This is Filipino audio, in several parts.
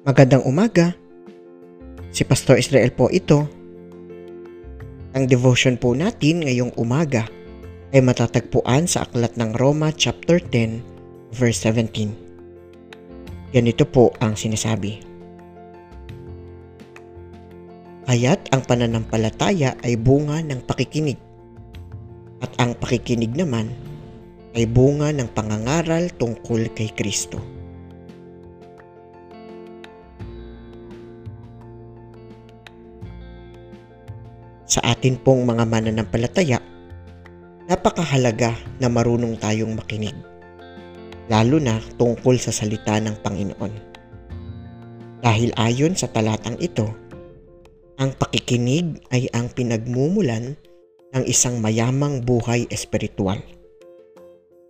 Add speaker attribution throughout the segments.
Speaker 1: Magandang umaga. Si Pastor Israel po ito. Ang devotion po natin ngayong umaga ay matatagpuan sa aklat ng Roma chapter 10 verse 17. Ganito po ang sinasabi. Kaya't ang pananampalataya ay bunga ng pakikinig at ang pakikinig naman ay bunga ng pangangaral tungkol kay Kristo. Sa atin pong mga mananampalataya, napakahalaga na marunong tayong makinig, lalo na tungkol sa salita ng Panginoon. Dahil ayon sa talatang ito, ang pakikinig ay ang pinagmumulan ng isang mayamang buhay espiritual.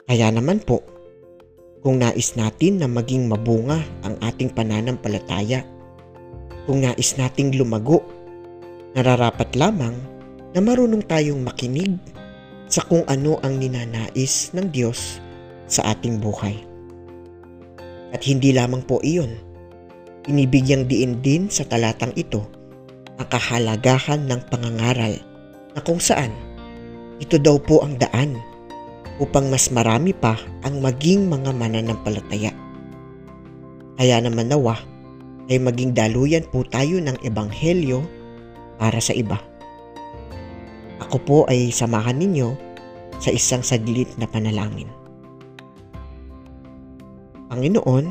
Speaker 1: Kaya naman po, kung nais natin na maging mabunga ang ating pananampalataya, kung nais nating lumago Nararapat lamang na marunong tayong makinig sa kung ano ang ninanais ng Diyos sa ating buhay. At hindi lamang po iyon, inibigyang diin din sa talatang ito ang kahalagahan ng pangangaral na kung saan ito daw po ang daan upang mas marami pa ang maging mga mananampalataya. Kaya naman nawa ay maging daluyan po tayo ng ebanghelyo para sa iba. Ako po ay samahan ninyo sa isang saglit na panalangin. Panginoon,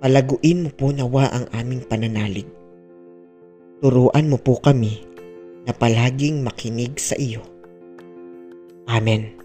Speaker 1: palaguin mo po nawa ang aming pananalig. Turuan mo po kami na palaging makinig sa iyo. Amen.